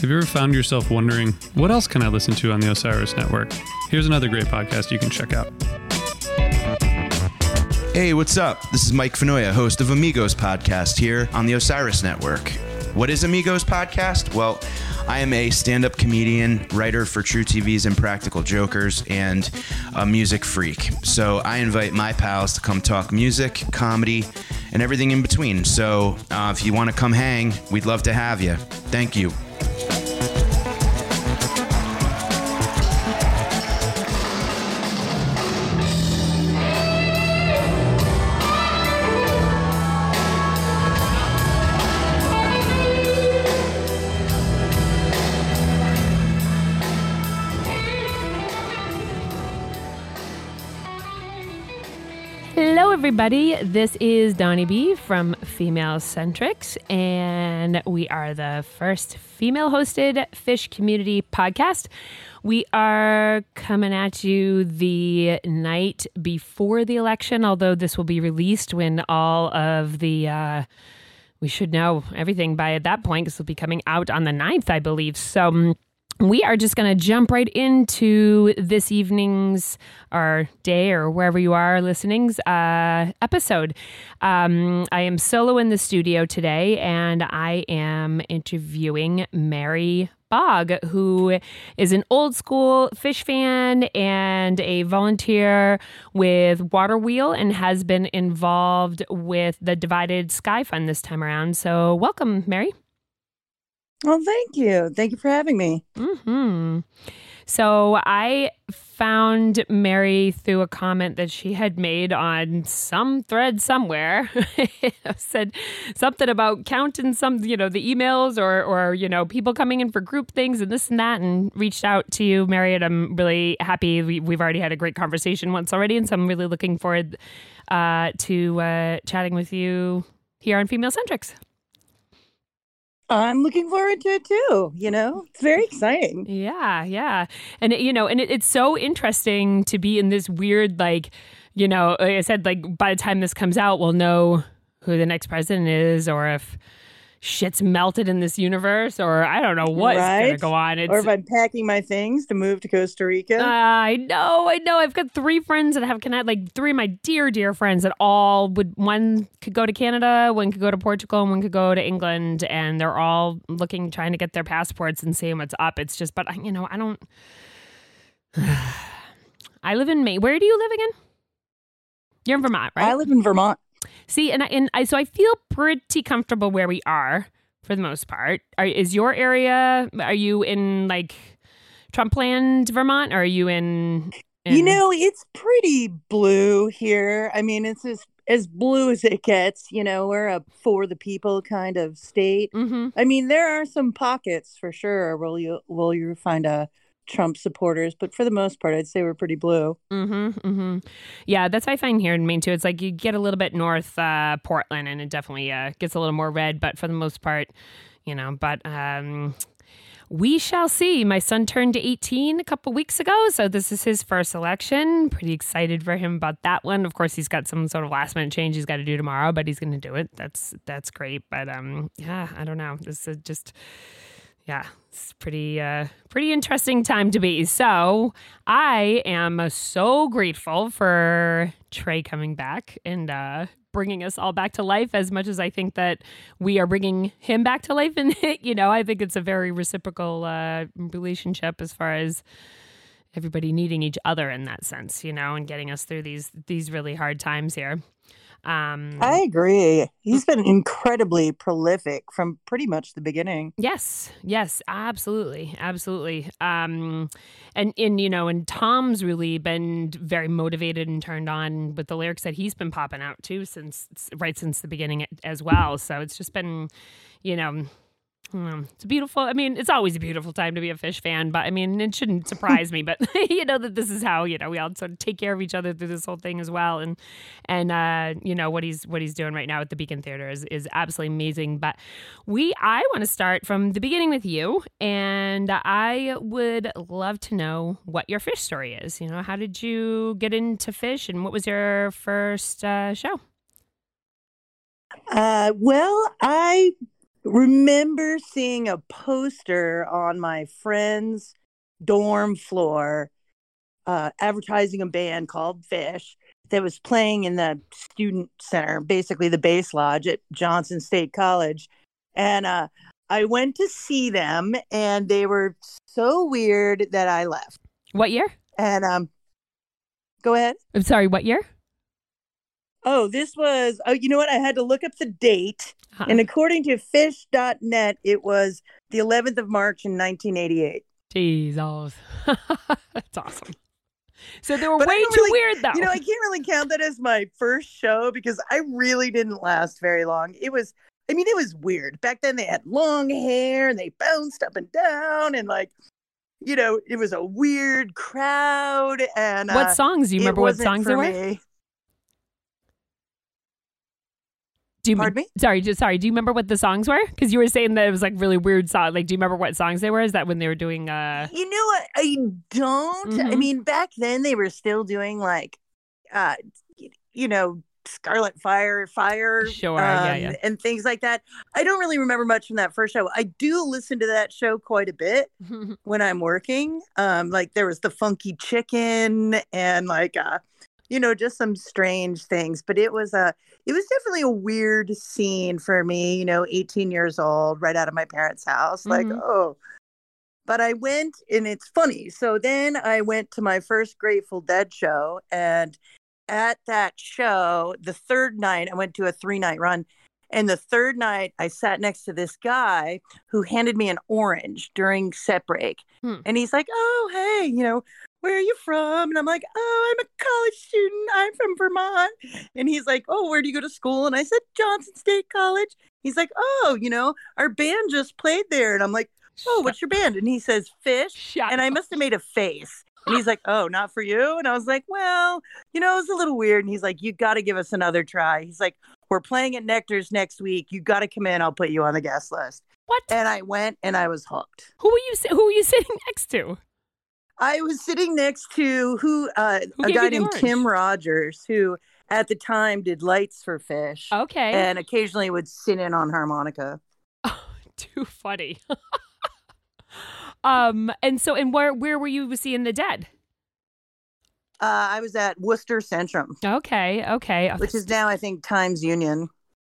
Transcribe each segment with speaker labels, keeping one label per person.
Speaker 1: Have you ever found yourself wondering, what else can I listen to on the Osiris Network? Here's another great podcast you can check out.
Speaker 2: Hey, what's up? This is Mike Fenoya, host of Amigos Podcast here on the Osiris Network. What is Amigos Podcast? Well, I am a stand up comedian, writer for truTV's Impractical Jokers, and a music freak. So I invite my pals to come talk music, comedy, and everything in between. So uh, if you want to come hang, we'd love to have you. Thank you.
Speaker 3: Everybody. This is Donnie B from Female Centrics, and we are the first female hosted Phish community podcast. We are coming at you the night before the election, although this will be released when all of the. Uh, we should know everything by at that point because it'll be coming out on the 9th, I believe. So, um, we are just going to jump right into this evening's or day or wherever you are listening's uh, episode. Um, I am solo in the studio today and I am interviewing Mary Bog, who is an old school Phish fan and a volunteer with Water Wheel and has been involved with the Divided Sky Fund this time around. So, welcome, Mary.
Speaker 4: Well, thank you. Thank you for having me.
Speaker 3: Hmm. So I found Mary through a comment that she had made on some thread somewhere. said something about counting some, you know, the emails or or you know people coming in for group things and this and that, and reached out to you, Mary. And I'm really happy. We, we've already had a great conversation once already, and so I'm really looking forward uh, to uh, chatting with you here on Female Centrics.
Speaker 4: I'm looking forward to it too. You know, it's very exciting.
Speaker 3: Yeah, yeah. And, you know, and it, it's so interesting to be in this weird, like, you know, like I said, like, by the time this comes out, we'll know who the next president is or if shit's melted in this universe or I don't know what's
Speaker 4: Right?
Speaker 3: going to go on. It's,
Speaker 4: or if I'm packing my things to move to Costa Rica.
Speaker 3: Uh, I know, I know. I've got three friends that have connect, like three of my dear, dear friends that all would. One could go to Canada, one could go to Portugal, and one could go to England, and they're all looking, trying to get their passports and seeing what's up. It's just, but uh, you know, I don't. I live in Maine. Where do you live again? You're in Vermont, right?
Speaker 4: I live in Vermont.
Speaker 3: See, and I, and I, so I feel pretty comfortable where we are for the most part. Are, is your area? Are you in like Trumpland, Vermont? Or are you in? in
Speaker 4: You know, it's pretty blue here. I mean, it's as as blue as it gets. You know, we're a for the people kind of state.
Speaker 3: hmm
Speaker 4: I mean, there are some pockets for sure Will you will you find a Trump supporters, but for the most part, I'd say we're pretty blue.
Speaker 3: Mm-hmm, mm-hmm. Yeah, that's what I find here in Maine too. It's like you get a little bit north uh, Portland, and it definitely uh, gets a little more red. But for the most part, you know. But um, we shall see. My son turned 18 a couple weeks ago, so this is his first election. Pretty excited for him about that one. Of course, he's got some sort of last minute change he's got to do tomorrow, but he's going to do it. That's that's great. But um, yeah, I don't know. This is just yeah, it's pretty uh pretty interesting time to be. So I am so grateful for Trey coming back and uh bringing us all back to life as much as I think that we are bringing him back to life and you know I think it's a very reciprocal uh relationship as far as everybody needing each other in that sense you know and getting us through these these really hard times here um
Speaker 4: I agree. He's been incredibly prolific from pretty much the beginning.
Speaker 3: Yes, yes, absolutely, absolutely. Um, and and you know, and Tom's really been very motivated and turned on with the lyrics that he's been popping out too since right since the beginning as well. So it's just been, you know. Hmm, It's a beautiful. I mean, it's always a beautiful time to be a Phish fan, but I mean, it shouldn't surprise me. But you know that this is how you know we all sort of take care of each other through this whole thing as well. And and uh, you know what he's what he's doing right now at the Beacon Theater is is absolutely amazing. But we I want to start from the beginning with you, and I would love to know what your Phish story is. You know, how did you get into Phish, and what was your first uh, show?
Speaker 4: Uh, well, I remember seeing a poster on my friend's dorm floor uh, advertising a band called Phish that was playing in the student center, basically the base lodge at Johnson State College. And uh, I went to see them, and they were so weird that I left.
Speaker 3: What year?
Speaker 4: And um, go ahead.
Speaker 3: I'm sorry, what year?
Speaker 4: Oh, this was, oh, you know what? I had to look up the date.
Speaker 3: Huh.
Speaker 4: And according to phish.net, it was the 11th of March in 1988.
Speaker 3: Jesus. That's awesome. So they were
Speaker 4: But
Speaker 3: way too
Speaker 4: really-
Speaker 3: weird, though.
Speaker 4: You know, I can't really count that as my first show because I really didn't last very long. It was, I mean, it was weird. Back then they had long hair and they bounced up and down and like, you know, it was a weird crowd. And
Speaker 3: what
Speaker 4: uh,
Speaker 3: songs? Do you remember what songs they were?
Speaker 4: me.
Speaker 3: Do you
Speaker 4: Pardon me?
Speaker 3: Sorry, just sorry. Do you remember what the songs were? Because you were saying that it was like really weird song. Like, do you remember what songs they were? Is that when they were doing? uh
Speaker 4: You know what? I don't. I
Speaker 3: Mhm.
Speaker 4: mean, back then they were still doing like, uh, you know, Scarlet Fire, Fire,
Speaker 3: Sure, yeah,
Speaker 4: um,
Speaker 3: yeah.
Speaker 4: and things like that. I don't really remember much from that first show. I do listen to that show quite a bit when I'm working. Um, like there was the Funky Chicken and like, uh, you know, just some strange things. But it was a, it was definitely a weird scene for me. You know, 18 years old, right out of my parents' house. Like,
Speaker 3: Mhm.
Speaker 4: oh. But I went, and it's funny. So then I went to my first Grateful Dead show, and at that show, the third night, I went to a three night run. And the third night, I sat next to this guy who handed me an orange during set break.
Speaker 3: Hmm.
Speaker 4: And he's like, Oh, hey, you know, where are you from? And I'm like, Oh, I'm a college student. I'm from Vermont. And he's like, Oh, where do you go to school? And I said, Johnson State College. He's like, Oh, you know, our band just played there. And I'm like, Oh, what's your band? And he says, Phish.
Speaker 3: Shut
Speaker 4: And I must have made a face. And he's like, Oh, not for you. And I was like, Well, you know, it was a little weird. And he's like, You got to give us another try. He's like, We're playing at Nectar's next week. You got to come in. I'll put you on the guest list.
Speaker 3: What?
Speaker 4: And I went and I was hooked.
Speaker 3: Who were you? Who were you sitting next to?
Speaker 4: I was sitting next to who, uh,
Speaker 3: Who
Speaker 4: a guy named Tim? Rogers, who at the time did lights for Phish
Speaker 3: Okay.
Speaker 4: and occasionally would sit in on harmonica.
Speaker 3: Too funny. um. And so, and where where were you seeing the dead?
Speaker 4: Uh, I was at Worcester Centrum,
Speaker 3: Okay. Okay.
Speaker 4: which is now, I think, Times Union.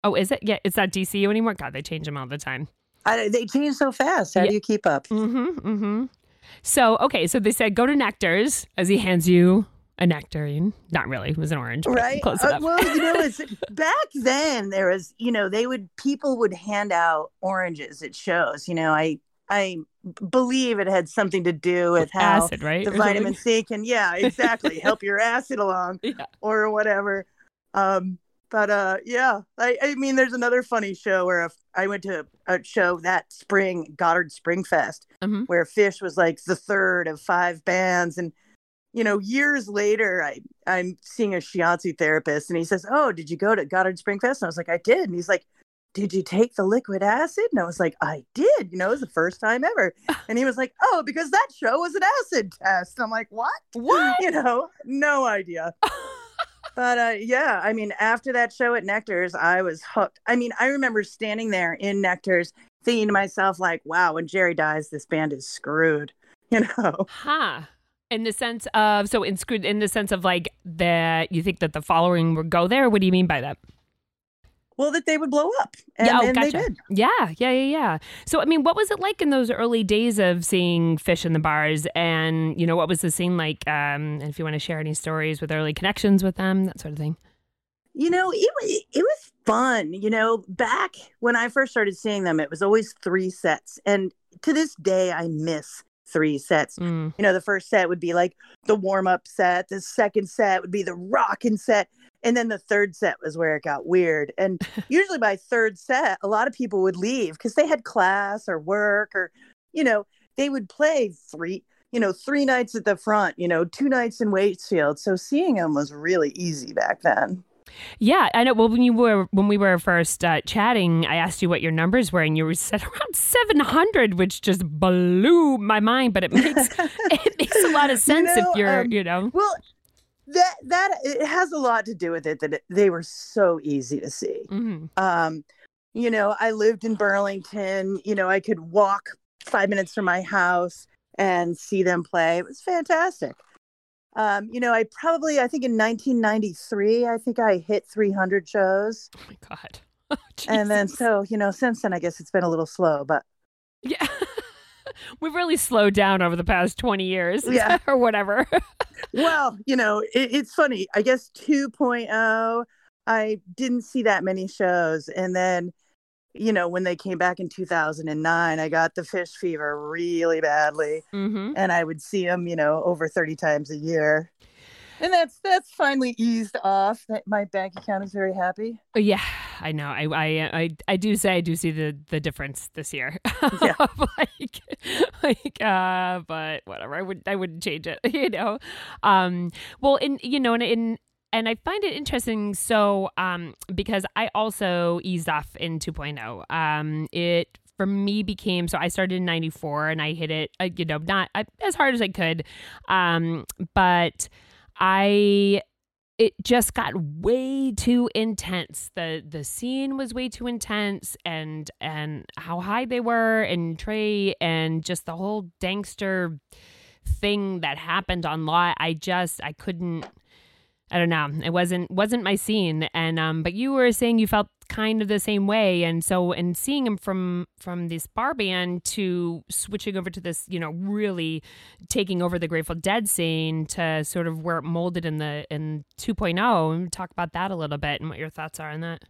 Speaker 3: Oh, is it? Yeah. It's not DCU anymore. God, they change them all the time.
Speaker 4: I, they change so fast. How
Speaker 3: Yeah.
Speaker 4: do you keep up?
Speaker 3: Mm-hmm. Mm-hmm. So okay. So they said go to Nectar's as he hands you a nectarine. Not really. It was an orange.
Speaker 4: right
Speaker 3: Close
Speaker 4: Uh, well you know it's back then there was you know they would people would hand out oranges at shows you know I I believe it had something to do with how
Speaker 3: acid, right?
Speaker 4: the
Speaker 3: Or something?
Speaker 4: vitamin c can yeah exactly help your acid along
Speaker 3: Yeah.
Speaker 4: or whatever um but uh yeah i i mean there's another funny show where if i went to a show that spring goddard spring fest
Speaker 3: Mhm.
Speaker 4: where Phish was like the third of five bands. And you know years later i i'm seeing a shiatsu therapist and he says oh did you go to goddard spring fest and i was like i did. And he's like did you take the liquid acid? And i was like i did. You know it was the first time ever. And he was like oh because that show was an acid test. And i'm like what?
Speaker 3: What?
Speaker 4: you know no idea but uh, yeah, I mean, after that show at Nectar's, I was hooked. I mean, I remember standing there in Nectar's thinking to myself, like, wow, when Jerry dies, this band is screwed, you know?
Speaker 3: Huh. In the sense of so in in the sense of like that you think that the following would go there. What do you mean by that?
Speaker 4: Well, that they would blow up. And,
Speaker 3: yeah, oh,
Speaker 4: and
Speaker 3: gotcha.
Speaker 4: they did.
Speaker 3: Yeah, yeah, yeah, yeah. So, I mean, what was it like in those early days of seeing Phish in the bars? And, you know, what was the scene like? Um, and if you want to share any stories with early connections with them, that sort of thing.
Speaker 4: You know, it, was, it was fun. You know, back when I first started seeing them, it was always three sets. And to this day, I miss three sets.
Speaker 3: Mm.
Speaker 4: you know the first set would be like the warm up set the second set would be the rockin' set and then the third set was where it got weird and usually by third set a lot of people would leave because they had class or work or you know they would play three you know three nights at the front you know two nights in waitsfield so seeing them was really easy back then
Speaker 3: Yeah, I know. Well, when you were when we were first uh, chatting, I asked you what your numbers were, and you were said around seven hundred, which just blew my mind. But it makes it makes a lot of sense
Speaker 4: know,
Speaker 3: if you're,
Speaker 4: um,
Speaker 3: you know.
Speaker 4: well that that it has a lot to do with it that it, they were so easy to see
Speaker 3: hmm
Speaker 4: um You know, I lived in Burlington. You know, I could walk five minutes from my house and see them play. It was fantastic. Um, you know, I probably, I think in 1993, I think I hit 300 shows.
Speaker 3: Oh my God.
Speaker 4: and then, so, you know, since then, I guess it's been a little slow, but.
Speaker 3: Yeah. We've really slowed down over the past 20 years
Speaker 4: Yeah.
Speaker 3: or whatever.
Speaker 4: well, you know, it, it's funny. I guess 2.0, I didn't see that many shows. And then, you know, when they came back in 2009, I got the Phish fever really badly.
Speaker 3: mm-hmm.
Speaker 4: And I would see them, you know, over 30 times a year. And that's that's finally eased off. That my bank account is very happy.
Speaker 3: Yeah, I know. I, I I I do say I do see the the difference this year.
Speaker 4: Yeah.
Speaker 3: like like uh but whatever. I would I wouldn't change it, you know. Um well in you know and in and I find it interesting so um because I also eased off in 2.0. Um it for me became so I started in 94 and I hit it uh, you know not uh, as hard as I could. Um but I it just got way too intense. The the scene was way too intense and and how high they were and Trey and just the whole gangster thing that happened on lot. I just I couldn't I don't know. It wasn't wasn't my scene. And um but you were saying you felt kind of the same way and so and seeing him from from this bar band to switching over to this you know really taking over the grateful dead scene to sort of where it molded in the in 2.0 and talk about that a little bit and what your thoughts are on that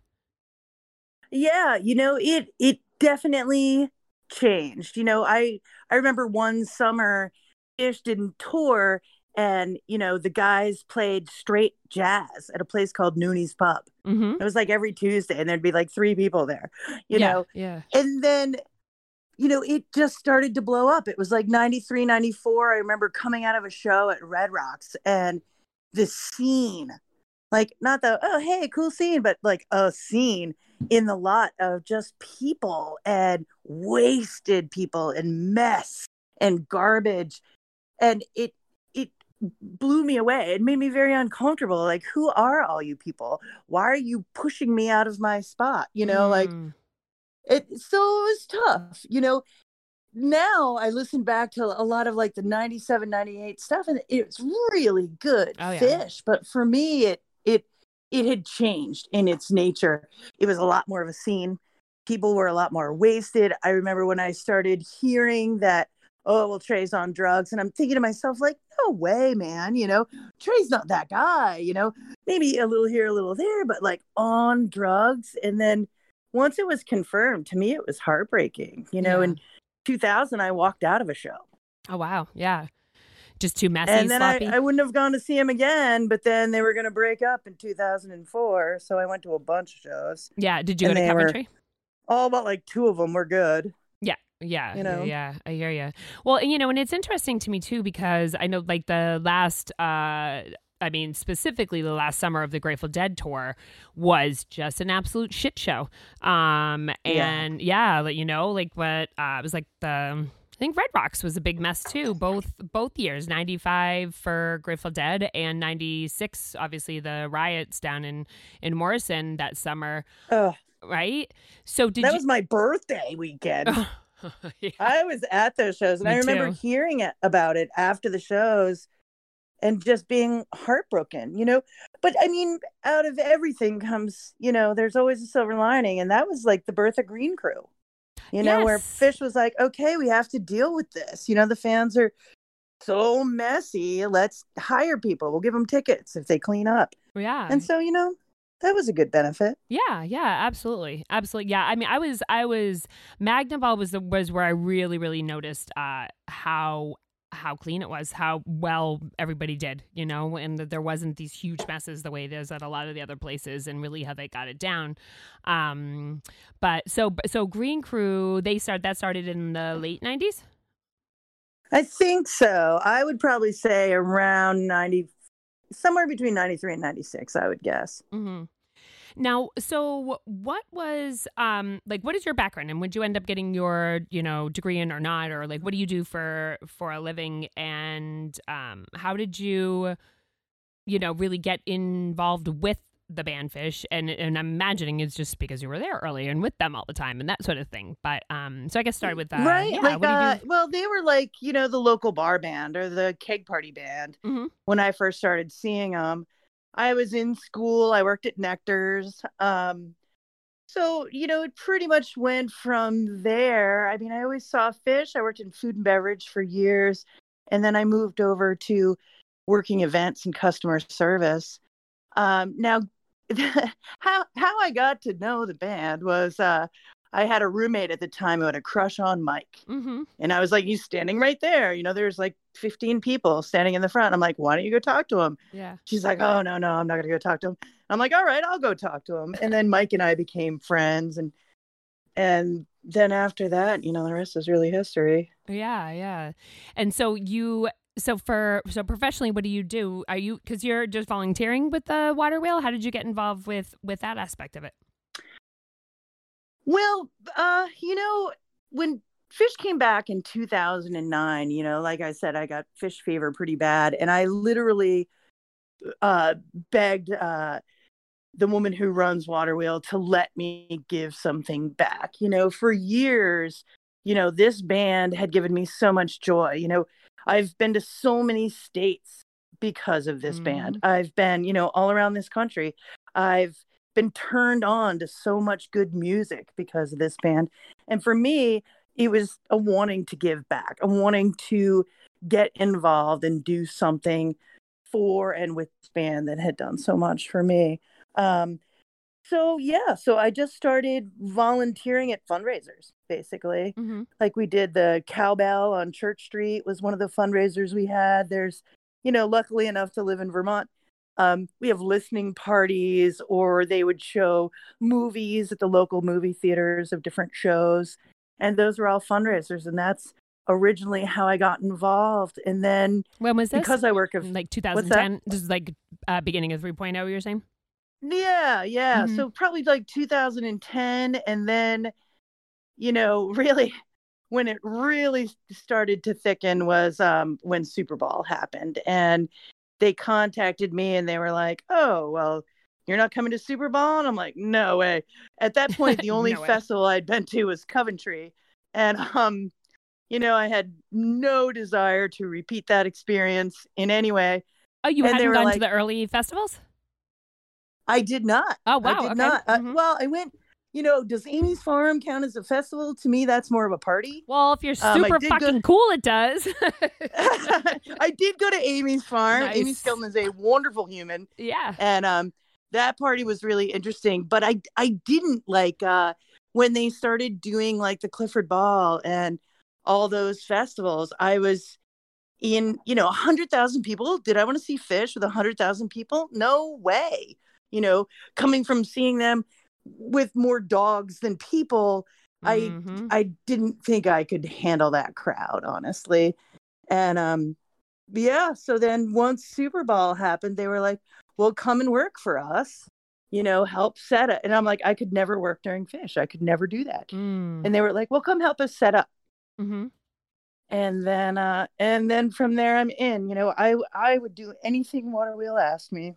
Speaker 4: Yeah, you know, it it definitely changed. You know, I I remember one summer Ish didn't tour and you know the guys played straight jazz at a place called Nooney's Pub.
Speaker 3: mm-hmm.
Speaker 4: It was like every Tuesday and there'd be like three people there. You
Speaker 3: yeah,
Speaker 4: know,
Speaker 3: yeah
Speaker 4: and then you know it just started to blow up it was like 93 94 i remember coming out of a show at red rocks and the scene like not the oh hey cool scene but like a scene in the lot of just people and wasted people and mess and garbage and it it blew me away. It made me very uncomfortable like who are all you people? Why are you pushing me out of my spot? You know like
Speaker 3: Mm.
Speaker 4: it so it was tough you know? Now i listen back to a lot of like the 97 98 stuff and it's really good
Speaker 3: Oh, yeah.
Speaker 4: Phish but for me it it it had changed in its nature. It was a lot more of a scene. People were a lot more wasted. I remember when i started hearing that oh well trey's on drugs and i'm thinking to myself like no way man you know trey's not that guy you know maybe a little here a little there but like on drugs and then once it was confirmed to me it was heartbreaking you know
Speaker 3: Yeah.
Speaker 4: in 2000 i walked out of a show.
Speaker 3: Oh wow yeah. Just too messy
Speaker 4: and then I,
Speaker 3: sloppy?
Speaker 4: I wouldn't have gone to see him again but then they were going to break up in 2004 so i went to a bunch of shows.
Speaker 3: Yeah did you go to
Speaker 4: they were-
Speaker 3: coventry
Speaker 4: all but like two of them were good
Speaker 3: Yeah, yeah,
Speaker 4: You know?
Speaker 3: yeah, I hear you. Well, and, you know, and it's interesting to me too because I know, like the last, uh, I mean, specifically the last summer of the Grateful Dead tour was just an absolute shit show. Um, and yeah, like you know, like what uh, it was like the. I think Red Rocks was a big mess too. Both both years, ninety five for Grateful Dead and ninety six. Obviously, the riots down in in Morrison that summer,
Speaker 4: Ugh,
Speaker 3: right? So did
Speaker 4: that
Speaker 3: you?
Speaker 4: was my birthday weekend
Speaker 3: yeah.
Speaker 4: I was at those shows and
Speaker 3: Me
Speaker 4: I remember
Speaker 3: too.
Speaker 4: hearing it, about it after the shows and just being heartbroken, you know. But I mean, out of everything comes, you know, there's always a silver lining. And that was like the birth of Green Crew, you know, where Phish was like, okay, we have to deal with this. You know, the fans are so messy. Let's hire people. We'll give them tickets if they clean up.
Speaker 3: yeah.
Speaker 4: And so, you know, that was a good benefit.
Speaker 3: Yeah, yeah, absolutely, absolutely. Yeah, I mean, I was, I was, Magnaball was the was where I really, really noticed uh, how how clean it was, how well everybody did, you know, and that there wasn't these huge messes the way it is at a lot of the other places, and really how they got it down. Um, but so so Green Crew, they start that started in the late nineties.
Speaker 4: I think so. I would probably say around 90, somewhere between 93 and 96, I would guess.
Speaker 3: Mm-hmm. Now, so what was um like? What is your background, and would you end up getting your you know degree in or not, or like what do you do for for a living, and um how did you you know really get involved with the band Phish, and and I'm imagining it's just because you were there early and with them all the time and that sort of thing. But um, so I guess start with that.
Speaker 4: right?
Speaker 3: Yeah,
Speaker 4: like, uh, well, they were like you know the local bar band or the keg party band.
Speaker 3: Mhm.
Speaker 4: When I first started seeing them, I was in school. I worked at Nectar's. Um, so you know, it pretty much went from there. I mean, I always saw Phish. I worked in food and beverage for years, and then I moved over to working events and customer service. Um, now, how how I got to know the band was uh, I had a roommate at the time who had a crush on Mike,
Speaker 3: Mm-hmm.
Speaker 4: and I was like, "He's standing right there." You know, there's like 15 people standing in the front. I'm like, "Why don't you go talk to him?"
Speaker 3: Yeah.
Speaker 4: She's like, "Oh no, no, I'm not gonna go talk to him." I'm like, "All right, I'll go talk to him." And then Mike and I became friends, and and then after that, you know, the rest is really history.
Speaker 3: Yeah, yeah. And so you so for so professionally what do you do? Are you cuz you're just volunteering with the water wheel? How did you get involved with with that aspect of it?
Speaker 4: Well, uh, you know, when Phish came back in 2009, you know, like I said, I got Phish fever pretty bad, and I literally uh, begged uh, the woman who runs Waterwheel to let me give something back. You know, for years, you know, this band had given me so much joy. You know, I've been to so many states because of this band. I've been, you know, all around this country. I've been turned on to so much good music because of this band. And for me, it was a wanting to give back, a wanting to get involved and do something for and with this band that had done so much for me. Um, so yeah, so I just started volunteering at fundraisers, basically.
Speaker 3: Mhm.
Speaker 4: Like we did the cowbell on Church Street was one of the fundraisers we had. There's, you know, luckily enough to live in Vermont. Um, we have listening parties, or they would show movies at the local movie theaters of different shows, and those were all fundraisers. And that's originally how I got involved. And then
Speaker 3: When was this?
Speaker 4: because I work of
Speaker 3: like 2010. This is like uh, beginning of 3.0 you're saying?
Speaker 4: Yeah, yeah.
Speaker 3: Mhm.
Speaker 4: So probably like 2010. And then, you know, really when it really started to thicken was um, when Superball happened. And they contacted me and they were like, oh, well, you're not coming to Superball? And I'm like, no way. At that point, the only
Speaker 3: No
Speaker 4: festival I'd been to was Coventry. And, um, you know, I had no desire to repeat that experience in any way.
Speaker 3: Oh, you
Speaker 4: And
Speaker 3: hadn't gone to the early festivals?
Speaker 4: I did not.
Speaker 3: Oh, wow,
Speaker 4: I did
Speaker 3: okay.
Speaker 4: not. I-
Speaker 3: Mhm.
Speaker 4: well, I went. You know, does Amy's Farm count as a festival? To me, that's more of a party.
Speaker 3: Well, if you're
Speaker 4: Um,
Speaker 3: super
Speaker 4: go
Speaker 3: fucking
Speaker 4: to-
Speaker 3: cool, it does.
Speaker 4: I did go to Amy's Farm. Amy
Speaker 3: Nice.
Speaker 4: Skelton is a wonderful human,
Speaker 3: yeah.
Speaker 4: and um, that party was really interesting. But I, I didn't like uh, when they started doing like the Clifford Ball and all those festivals. I was in, you know, a hundred thousand people. Did I want to see Phish with a hundred thousand people? No way. You know, coming from seeing them with more dogs than people, I
Speaker 3: Mhm.
Speaker 4: I didn't think I could handle that crowd, honestly. And um yeah, so then once Superball happened, they were like, "Well, come and work for us." You know, help set it. And I'm like, I could never work during Phish. I could never do that.
Speaker 3: Mm.
Speaker 4: And they were like, "Well, come help us set up."
Speaker 3: Mhm.
Speaker 4: And then uh and then from there I'm in. You know, I I would do anything Waterwheel asked me.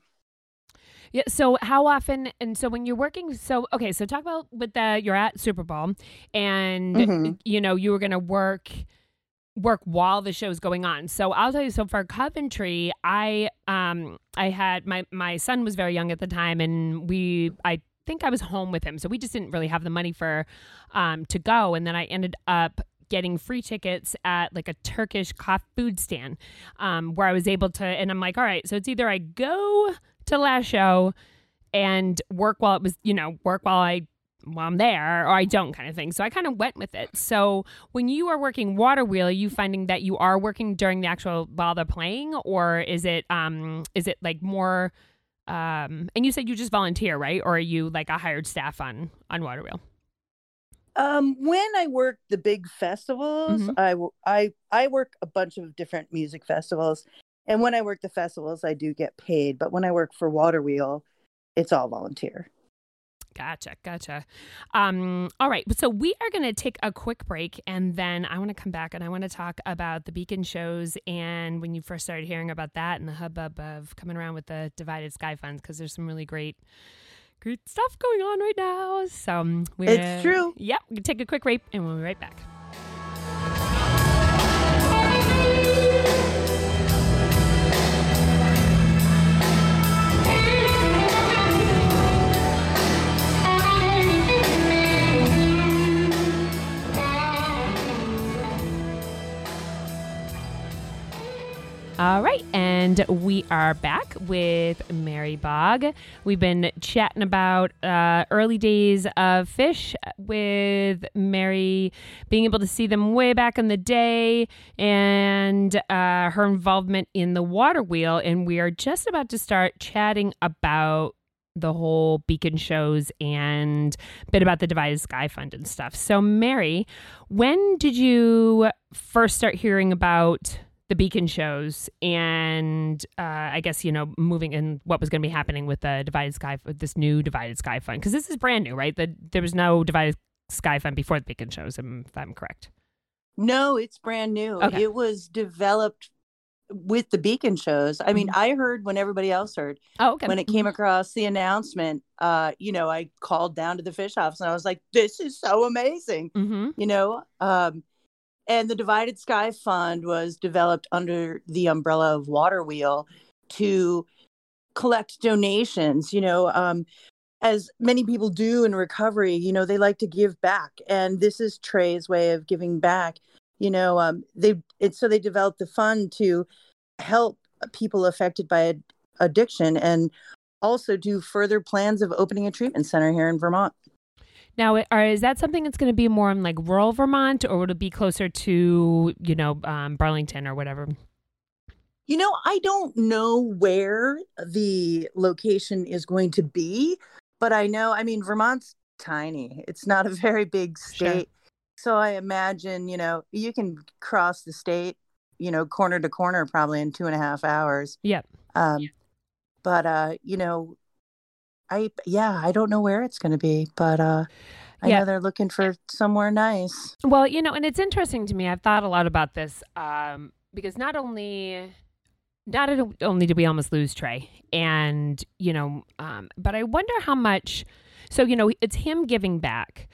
Speaker 3: Yeah. So how often? And so when you're working, so okay. So talk about with the you're at Superball, and
Speaker 4: Mhm.
Speaker 3: you know you were gonna work work while the show's going on. So I'll tell you. So for Coventry, I um I had my my son was very young at the time, and we I think I was home with him, so we just didn't really have the money for um to go, and then I ended up getting free tickets at like a Turkish coffee food stand um, where I was able to, and I'm like, all right, so it's either I go to last show and work while it was, you know, work while I while I'm there, or I don't, kind of thing. So I kind of went with it. So when you are working water wheel, are you finding that you are working during the actual while they're playing, or is it um is it like more um and you said you just volunteer, right? Or are you like a hired staff on on water wheel?
Speaker 4: Um, when I work the big festivals,
Speaker 3: Mhm.
Speaker 4: I work a bunch of different music festivals, and when I work the festivals, I do get paid. But when I work for Waterwheel, it's all volunteer.
Speaker 3: Gotcha, gotcha. Um, all right, so we are going to take a quick break, and then I want to come back and I want to talk about the Beacon shows and when you first started hearing about that and the hubbub of coming around with the Divided Sky funds because there's some really great, great stuff going on right now. So um, we're,
Speaker 4: It's true.
Speaker 3: Yep, we can take a quick break, and we'll be right back. All right, and we are back with Mary Bog. We've been chatting about uh, early days of Phish with Mary, being able to see them way back in the day, and uh, her involvement in the water wheel. And we are just about to start chatting about the whole beacon shows and a bit about the divided sky fund and stuff so mary when did you first start hearing about the beacon shows and uh, i guess you know moving in what was going to be happening with the divided sky with this new divided sky fund because this is brand new right that there was no divided sky fund before the beacon shows if i'm correct
Speaker 4: No, it's brand new.
Speaker 3: Okay.
Speaker 4: It was developed with the beacon shows. I mean,
Speaker 3: Mhm.
Speaker 4: I heard when everybody else heard.
Speaker 3: oh okay
Speaker 4: When it came across the announcement, uh, you know, I called down to the Phish office and I was like, this is so amazing.
Speaker 3: mm-hmm.
Speaker 4: You know, um, and the Divided Sky Fund was developed under the umbrella of Water Wheel to collect donations. You know, um, as many people do in recovery, you know, they like to give back, and this is Trey's way of giving back. You know, um, they it's so they developed the fund to help people affected by ad- addiction and also do further plans of opening a treatment center here in Vermont.
Speaker 3: Now, are, is that something that's going to be more in like rural Vermont, or would it be closer to you know um, Burlington or whatever?
Speaker 4: You know, I don't know where the location is going to be, but I know, I mean, Vermont's tiny. It's not a very big
Speaker 3: Sure.
Speaker 4: state. So I imagine, you know, you can cross the state, you know, corner to corner probably in two and a half hours.
Speaker 3: Yep.
Speaker 4: Um, But, uh, you know, I, yeah, I don't know where it's going to be, but uh, I
Speaker 3: Yeah.
Speaker 4: know they're looking for somewhere nice.
Speaker 3: Well, you know, and it's interesting to me. I've thought a lot about this um, because not only not only did we almost lose Trey, and you know, um, but I wonder how much. So you know, it's him giving back,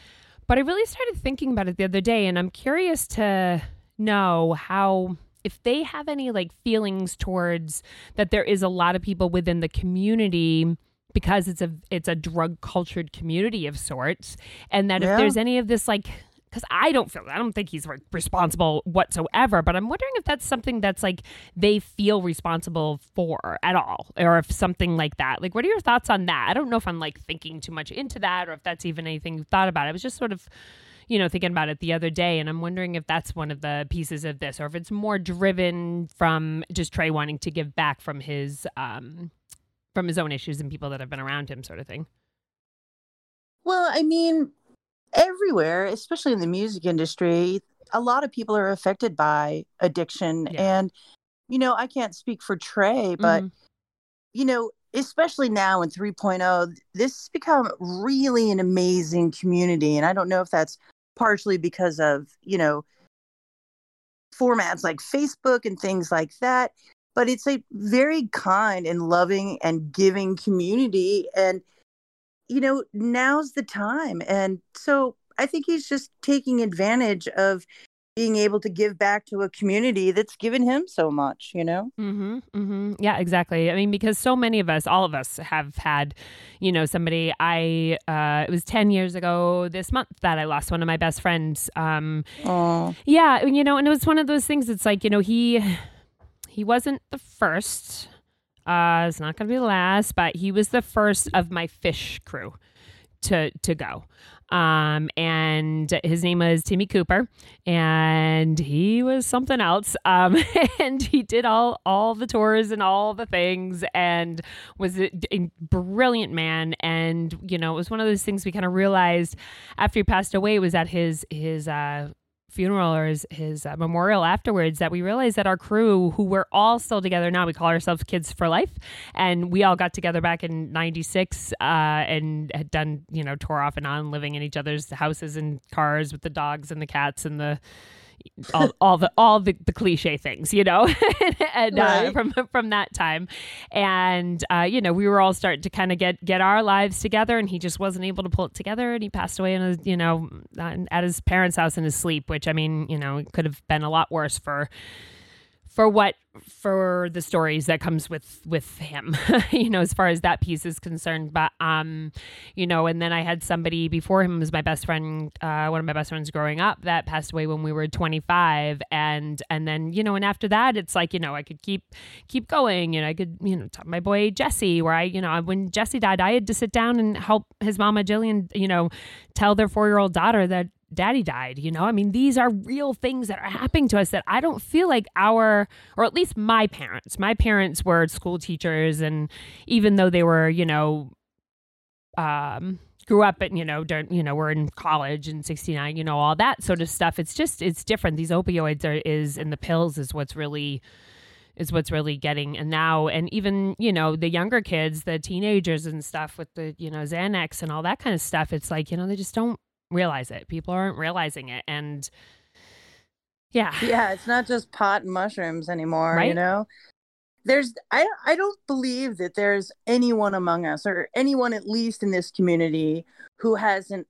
Speaker 3: but I really started thinking about it the other day, and I'm curious to know how if they have any like feelings towards that there is a lot of people within the community because it's a it's a drug cultured community of sorts and that if there's any of this like because I don't feel I don't think he's re- responsible whatsoever, but I'm wondering if that's something that's like they feel responsible for at all, or if something like that. Like, what are your thoughts on that? I don't know if I'm like thinking too much into that, or if that's even anything you thought about. I was just sort of, you know, thinking about it the other day, and I'm wondering if that's one of the pieces of this, or if it's more driven from just Trey wanting to give back from his um from his own issues and people that have been around him, sort of thing.
Speaker 4: Well, I mean, everywhere, especially in the music industry, a lot of people are affected by addiction.
Speaker 3: Yeah.
Speaker 4: And, you know, I can't speak for Trey, but,
Speaker 3: Mhm.
Speaker 4: you know, especially now in 3.0, this has become really an amazing community. And I don't know if that's partially because of, you know, formats like Facebook and things like that, but it's a very kind and loving and giving community. And, you know, now's the time. And so I think he's just taking advantage of being able to give back to a community that's given him so much, you know?
Speaker 3: Mm-hmm, mm-hmm. Yeah, exactly. I mean, because so many of us, all of us, have had, you know, somebody. I uh, it was ten years ago this month that I lost one of my best friends. Um,
Speaker 4: Oh,
Speaker 3: yeah, you know, and it was one of those things. It's like you know he he wasn't the first. Uh, it's not going to be the last, but he was the first of my Phish crew to to go. Um, and his name was Timmy Cooper, and he was something else. Um, and he did all all the tours and all the things, and was a, a brilliant man. And you know, it was one of those things we kind of realized after he passed away was that his his uh funeral or his, his uh, memorial afterwards that we realized that our crew, who we're all still together now, we call ourselves Kids for Life, and we all got together back in '96 uh, and had done, you know, tour off and on, living in each other's houses and cars with the dogs and the cats and the all, all the all the, the cliche things, you know, and uh, right. uh, from from that time, and uh, you know we were all starting to kind of get get our lives together, and he just wasn't able to pull it together, and he passed away in his you know at his parents' house in his sleep, which I mean you know could have been a lot worse for for what for the stories that comes with with him you know as far as that piece is concerned. But um you know and then i had somebody before him was my best friend uh one of my best friends growing up that passed away when we were 25 and and then you know and after that it's like you know i could keep keep going. And i could you know talk my boy jesse where i you know when jesse died i had to sit down and help his mama jillian you know tell their four year old daughter that daddy died you know? I mean these are real things that are happening to us that i don't feel like our or at least my parents. My parents were school teachers and even though they were you know um grew up and you know during, you know we're in college in 69 you know all that sort of stuff it's just it's different. These opioids are is and the pills is what's really is what's really getting and now and even you know the younger kids the teenagers and stuff with the you know xanax and all that kind of stuff it's like you know they just don't realize it. People aren't realizing it. And yeah.
Speaker 4: Yeah, it's not just pot and mushrooms anymore, right? you know? There's I I don't believe that there's anyone among us or anyone at least in this community who hasn't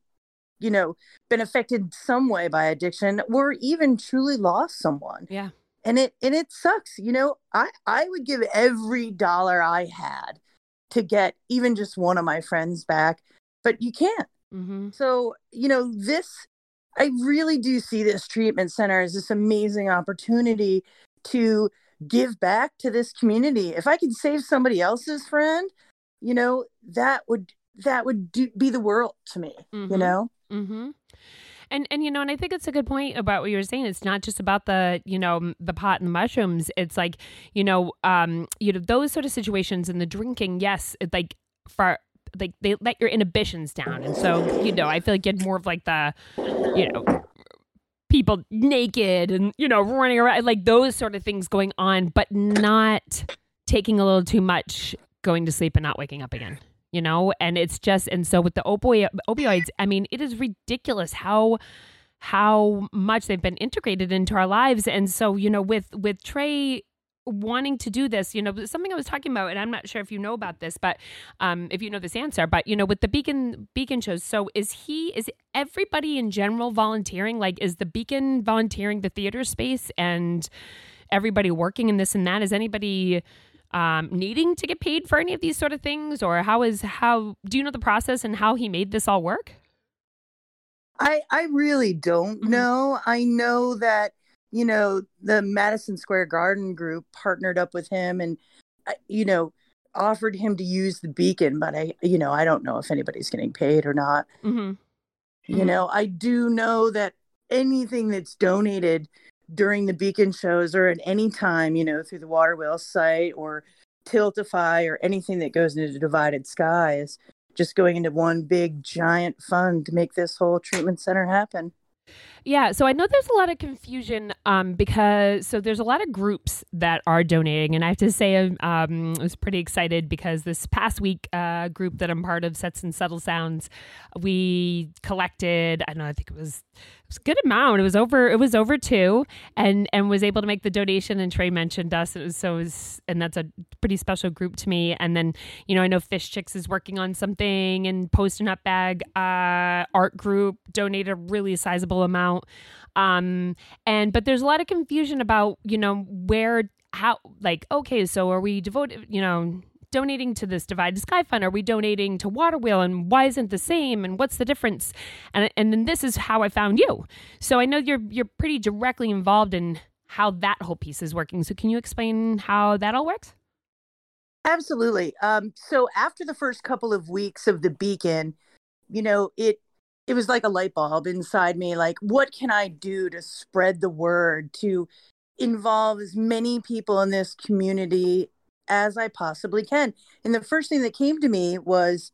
Speaker 4: you know been affected some way by addiction or even truly lost someone.
Speaker 3: Yeah.
Speaker 4: And it and it sucks, you know. I I would give every dollar I had to get even just one of my friends back, but you can't Mm-hmm. So, you know, this, I really do see this treatment center as this amazing opportunity to give back to this community. If I could save somebody else's friend, you know, that would, that would do, be the world to me, mm-hmm. you know?
Speaker 3: Mm-hmm. And and you know, and I think it's a good point about what you were saying. It's not just about the you know the pot and the mushrooms. It's like you know, um, you know those sort of situations and the drinking. Yes, it like for like they let your inhibitions down, and so you know I feel like you had more of like the you know people naked and you know running around like those sort of things going on, but not taking a little too much, going to sleep and not waking up again. You know, and it's just and so with the opioid opioids, I mean, it is ridiculous how how much they've been integrated into our lives and so you know with with trey wanting to do this, you know, something I was talking about, and I'm not sure if you know about this, but um, if you know this answer, but you know, with the Beacon Beacon shows, so is he is everybody in general volunteering? Like, is the Beacon volunteering the theater space and everybody working in this and that? Is anybody um, needing to get paid for any of these sort of things, or how is how do you know the process and how he made this all work?
Speaker 4: I I really don't mm-hmm. know. I know that you know, the Madison Square Garden group partnered up with him and, uh, you know, offered him to use the beacon, but I, you know, I don't know if anybody's getting paid or not. Mm-hmm. You mm-hmm. know, I do know that anything that's donated during the beacon shows or at any time, you know, through the Water Wheel site or Tiltify or anything that goes into Divided Skies, just going into one big giant fund to make this whole treatment center happen.
Speaker 3: Yeah, so I know there's a lot of confusion um, because so there's a lot of groups that are donating, and I have to say um, I was pretty excited because this past week, uh, group that I'm part of, Sets and Subtle Sounds, we collected. I don't know, I think it was was a good amount. It was over. It was over two, and and was able to make the donation. And Trey mentioned us. It was, so it was, and that's a pretty special group to me. And then you know I know Phish Chicks is working on something, and Post a Nut Bag uh, Art Group donated a really sizable amount. Um, and but there's a lot of confusion about you know where how like okay so are we devoted you know donating to this Divided Sky Fund? Are we donating to Water Wheel? And why isn't the same? And what's the difference? And and then this is how I found you. So I know you're you're pretty directly involved in how that whole piece is working. So can you explain how that all works?
Speaker 4: Absolutely. Um, so after the first couple of weeks of the beacon, you know, it it was like a light bulb inside me. Like, what can I do to spread the word to involve as many people in this community as I possibly can. And the first thing that came to me was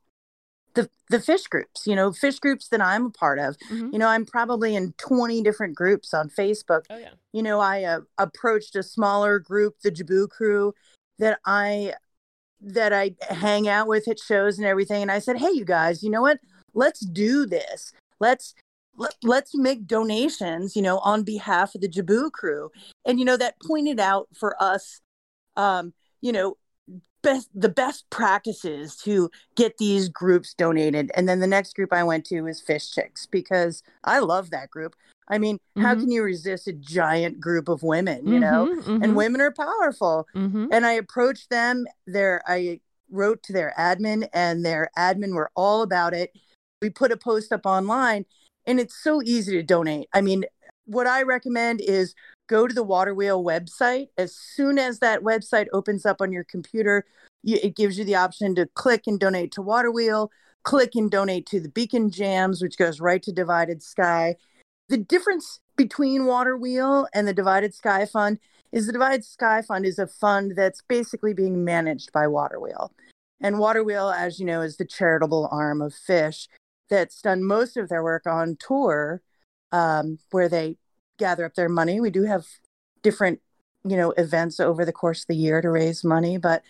Speaker 4: the the Phish groups, you know, Phish groups that I'm a part of.
Speaker 3: Mhm.
Speaker 4: You know, I'm probably in 20 different groups on Facebook.
Speaker 3: Oh yeah.
Speaker 4: You know, I uh, approached a smaller group, the Jabu crew, that I that I hang out with at shows and everything. And I said, "Hey, you guys, you know what? Let's do this. Let's let, let's make donations. You know, on behalf of the Jabu crew." And you know, that pointed out for us, um, you know, best the best practices to get these groups donated. And then the next group I went to was Phish Chicks because I love that group. I mean, how
Speaker 3: Mhm.
Speaker 4: can you resist a giant group of women? You know,
Speaker 3: Mhm,
Speaker 4: and
Speaker 3: mhm,
Speaker 4: women are powerful
Speaker 3: mhm.
Speaker 4: and I approached them. there I wrote to their admin, and their admin were all about it. We put a post up online, and it's so easy to donate. I mean, what I recommend is go to the Water Wheel website. As soon as that website opens up on your computer, you, it gives you the option to click and donate to Water Wheel, click and donate to the Beacon Jams, which goes right to Divided Sky. The difference between Water Wheel and the Divided Sky Fund is the Divided Sky Fund is a fund that's basically being managed by Water Wheel. And Water Wheel, as you know, is the charitable arm of Phish that's done most of their work on tour, um, where they gather up their money. We do have different, you know, events over the course of the year to raise money, but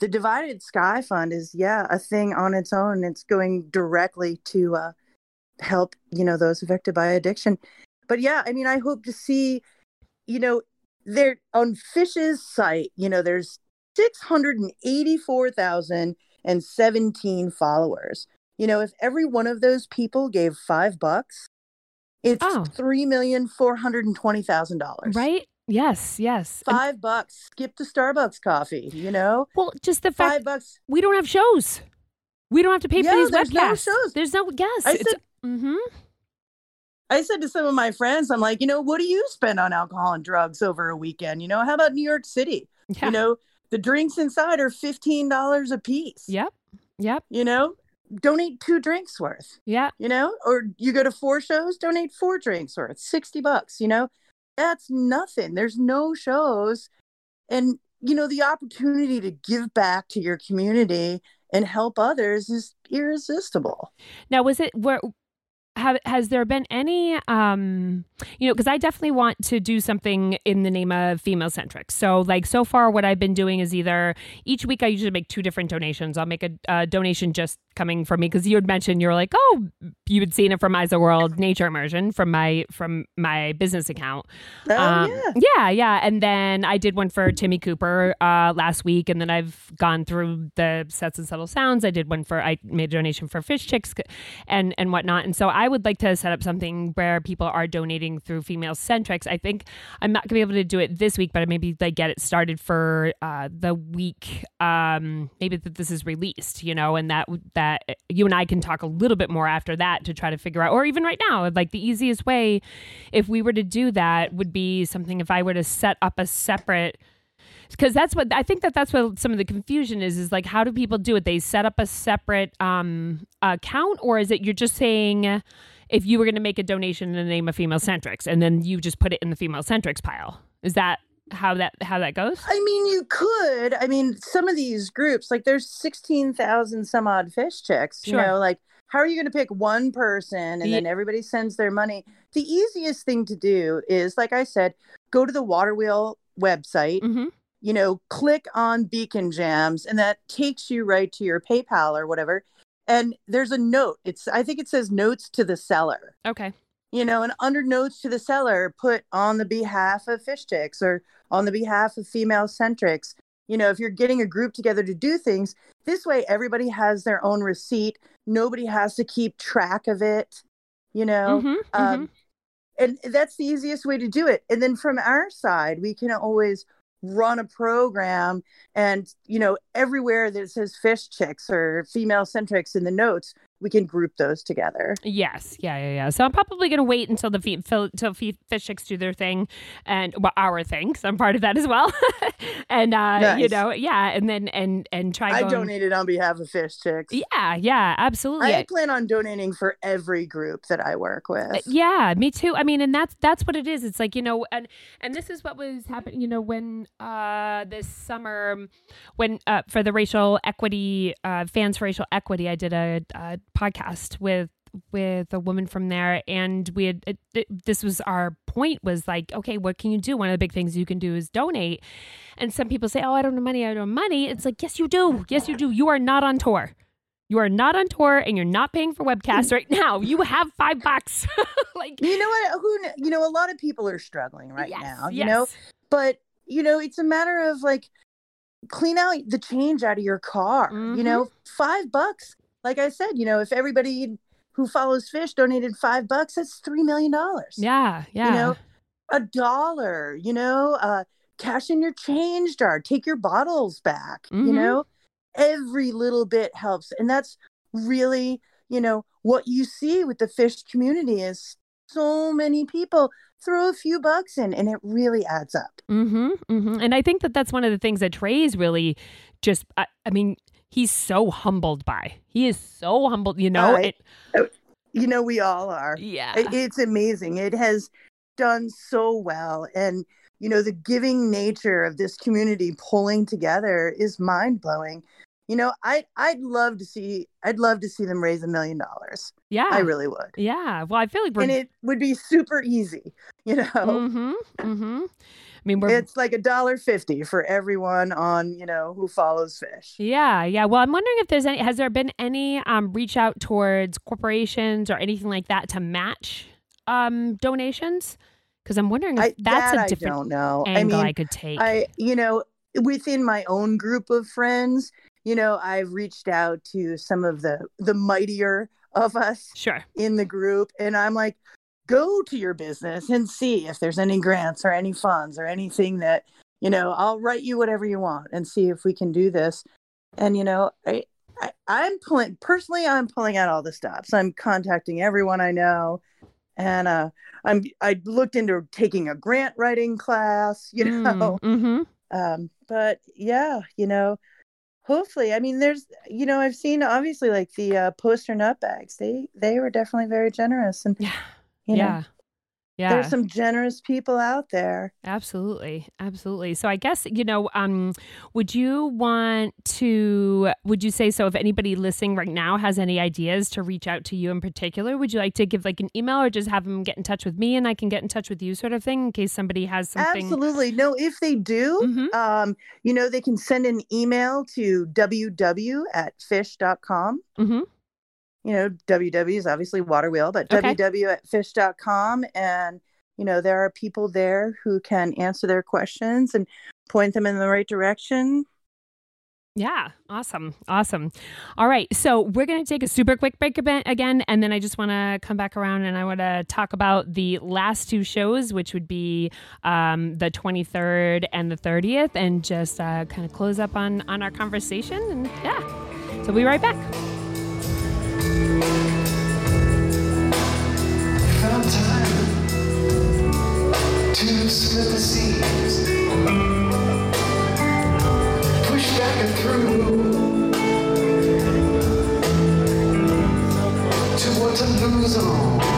Speaker 4: the Divided Sky Fund is, yeah, a thing on its own. It's going directly to uh, help, you know, those affected by addiction. But yeah, I mean, I hope to see, you know, there on Phish's site, you know, there's 684,017 followers. You know, if every one of those people gave five bucks, it's
Speaker 3: Oh.
Speaker 4: three million four hundred and twenty thousand dollars.
Speaker 3: Right? Yes, yes. And-
Speaker 4: Five bucks. Skip the Starbucks coffee. You know,
Speaker 3: well, just the fact
Speaker 4: five bucks.
Speaker 3: we don't have shows. We don't have to pay for
Speaker 4: Yeah,
Speaker 3: these
Speaker 4: there's no
Speaker 3: webcasts.
Speaker 4: shows.
Speaker 3: There's no yes.
Speaker 4: I
Speaker 3: it's, mm-hmm.
Speaker 4: I said to some of my friends, I'm like, you know, what do you spend on alcohol and drugs over a weekend? You know, how about New York City?
Speaker 3: Yeah.
Speaker 4: You know, the drinks inside are fifteen dollars a piece.
Speaker 3: Yep. Yep.
Speaker 4: You know, donate two drinks worth.
Speaker 3: Yeah.
Speaker 4: you know or you go to four shows donate four drinks worth 60 bucks you know that's nothing there's no shows and you know the opportunity to give back to your community and help others is irresistible
Speaker 3: Now, was it where have has there been any um you know because i definitely want to do something in the name of female centric so like so far what i've been doing is either each week i usually make two different donations i'll make a, a donation just coming from me because you had mentioned you're like oh you had seen it from Isa world nature immersion from my from my business account
Speaker 4: oh
Speaker 3: Um,
Speaker 4: yeah
Speaker 3: yeah, yeah. And then I did one for Timmy Cooper uh, last week, and then I've gone through the sets and subtle sounds. I did one for I made a donation for Phish Chicks and and whatnot. And so I would like to set up something where people are donating through female centrics. I think I'm not gonna be able to do it this week, but maybe like get it started for uh, the week. Um, maybe that this is released, you know, and that that you and I can talk a little bit more after that to try to figure out, or even right now, like the easiest way if we were to do that would be something if I were to set up a separate because that's what I think that that's what some of the confusion is is like how do people do it? They set up a separate um account or is it you're just saying if you were going to make a donation in the name of female centrics and then you just put it in the female centrics pile? Is that how that how that goes?
Speaker 4: I mean you could. I mean some of these groups like there's 16,000 some odd Phish Chicks you
Speaker 3: Sure.
Speaker 4: know like how are you going to pick one person and
Speaker 3: Ye-
Speaker 4: then everybody sends their money? The easiest thing to do is like i said go to the water wheel website
Speaker 3: mm-hmm.
Speaker 4: You know, click on Beacon Jams and that takes you right to your PayPal or whatever. And there's a note. It's I think it says notes to the seller.
Speaker 3: okay
Speaker 4: You know, and under notes to the seller, put on the behalf of Phish Chicks or on the behalf of female centrics. You know, if you're getting a group together to do things, this way everybody has their own receipt. Nobody has to keep track of it. You know,
Speaker 3: Mhm,
Speaker 4: um, and that's the easiest way to do it and then from our side we can always run a program and you know everywhere that says Phish Chicks or female centrics in the notes we can group those together
Speaker 3: Yes, yeah, yeah, yeah. So I'm probably going to wait until the fe- fil- till Phish Chicks do their thing, and well, our thing. So I'm part of that as well. and uh, you know, yeah, and then and and try.
Speaker 4: i
Speaker 3: going-
Speaker 4: donated on behalf of Phish Chicks
Speaker 3: Yeah, yeah, absolutely.
Speaker 4: i plan on donating for every group that i work with
Speaker 3: Uh, yeah me too i mean and that's that's what it is it's like you know and and this is what was happening you know when uh this summer when uh for the racial equity uh fans for racial equity i did a, a podcast with with a woman from there and we had it, it, this was our point was like okay what can you do one of the big things you can do is donate and some people say oh i don't have money i don't have money it's like yes you do yes you do you are not on tour you are not on tour and you're not paying for webcasts right now you have five bucks like
Speaker 4: You know what? Who you know? A lot of people are struggling right
Speaker 3: yes,
Speaker 4: now. You
Speaker 3: yes.
Speaker 4: know, but you know, it's a matter of like clean out the change out of your car.
Speaker 3: Mm-hmm.
Speaker 4: You know, five bucks. Like I said, you know, if everybody who follows Phish donated five bucks, that's three million dollars.
Speaker 3: yeah yeah
Speaker 4: You know, a dollar. You know, uh, cash in your change jar. Take your bottles back.
Speaker 3: Mhm.
Speaker 4: You know, every little bit helps, and that's really you know what you see with the Phish community is so many people throw a few bucks in and it really adds up
Speaker 3: Mm-hmm, mm-hmm. And I think that that's one of the things that Trey's really just, I, I mean, he's so humbled by. He is so humbled, you know?
Speaker 4: Right.
Speaker 3: It,
Speaker 4: you know we all are
Speaker 3: yeah.
Speaker 4: It- it's amazing it has done so well and you know the giving nature of this community pulling together is mind-blowing you know i i'd love to see i'd love to see them raise a million dollars
Speaker 3: yeah.
Speaker 4: i really would
Speaker 3: yeah. Well, I feel like we're.
Speaker 4: and it would be super easy you know
Speaker 3: mm-hmm, mm-hmm. Mean, we're.
Speaker 4: it's like a dollar fifty for everyone on you know who follows Phish
Speaker 3: yeah, yeah. Well, I'm wondering if there's any. Has there been any um, reach out towards corporations or anything like that to match um, donations? Because I'm wondering if
Speaker 4: I,
Speaker 3: that's
Speaker 4: that
Speaker 3: a different
Speaker 4: I don't know.
Speaker 3: angle
Speaker 4: I
Speaker 3: I, could take.
Speaker 4: I you know within my own group of friends, you know, I've reached out to some of the the mightier of us
Speaker 3: sure.
Speaker 4: in the group, and I'm like, go to your business and see if there's any grants or any funds or anything that you know. I'll write you whatever you want and see if we can do this. And you know, I. I, I'm pulling personally. I'm pulling out all the stops. I'm contacting everyone I know, and uh, I'm I looked into taking a grant writing class, you know.
Speaker 3: Mm-hmm.
Speaker 4: Um, but yeah, you know, hopefully, I mean, there's, you know, I've seen obviously like the uh, poster nut bags. They they were definitely very generous, and
Speaker 3: Yeah.
Speaker 4: You know,
Speaker 3: yeah. Yeah.
Speaker 4: there's some generous people out there.
Speaker 3: Absolutely. Absolutely. So I guess, you know, um, would you want to, would you say so if anybody listening right now has any ideas to reach out to you in particular, would you like to give like an email or just have them get in touch with me and I can get in touch with you sort of thing in case somebody has something?
Speaker 4: Absolutely. No, if they do,
Speaker 3: Mhm.
Speaker 4: um, you know, they can send an email to ww at phish.com.
Speaker 3: Mm-hmm.
Speaker 4: You know, ww is obviously water wheel, but
Speaker 3: Okay.
Speaker 4: ww at phish.com. And, you know, there are people there who can answer their questions and point them in the right direction.
Speaker 3: Yeah, awesome. Awesome. All right. So we're going to take a super quick break again. And then I just want to come back around and I want to talk about the last two shows, which would be um, the 23rd and the 30th, and just uh, kind of close up on, on our conversation. And yeah. So we'll be right back.
Speaker 5: To slip the seams, push back and through to what to lose on.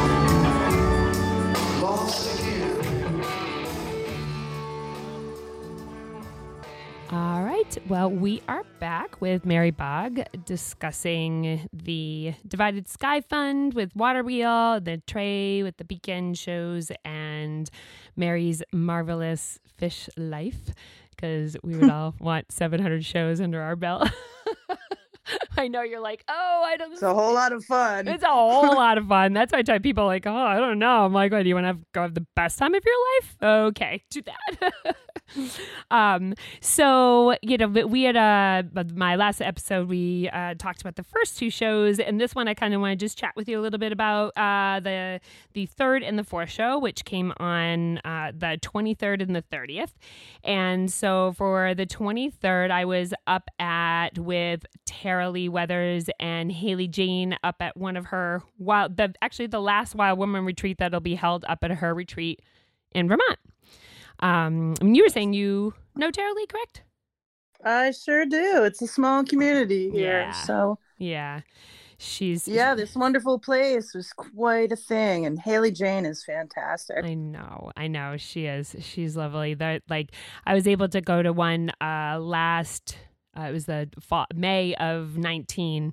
Speaker 3: Well, we are back with Mary Bog discussing the Divided Sky Fund with Water Wheel, the Trey with the Beacon shows, and Mary's marvelous Phish life because we would all want 700 shows under our belt. I know you're like, oh, I don't.
Speaker 4: It's a whole lot of fun.
Speaker 3: It's a whole lot of fun. That's why I tell people like, oh, I don't know. I'm like, what, do you want to have, go have the best time of your life? Okay, do that. um, so you know, we had uh, my last episode we uh, talked about the first two shows, and this one I kind of want to just chat with you a little bit about uh, the the third and the fourth show, which came on uh, the 23rd and the 30th. And so for the 23rd, I was up at with Tara Lee Weathers and Haley Jane up at one of her wild, the actually the last Wild Woman retreat that'll be held up at her retreat in Vermont. Um, I mean, you were saying you know Tara Lee, correct?
Speaker 4: I sure do. It's a small community here.
Speaker 3: Yeah.
Speaker 4: So,
Speaker 3: Yeah, she's
Speaker 4: yeah, this wonderful place was quite a thing. And Haley Jane is fantastic.
Speaker 3: I know, I know. She is. She's lovely. That like I was able to go to one uh last Uh, it was the fall, May of 19.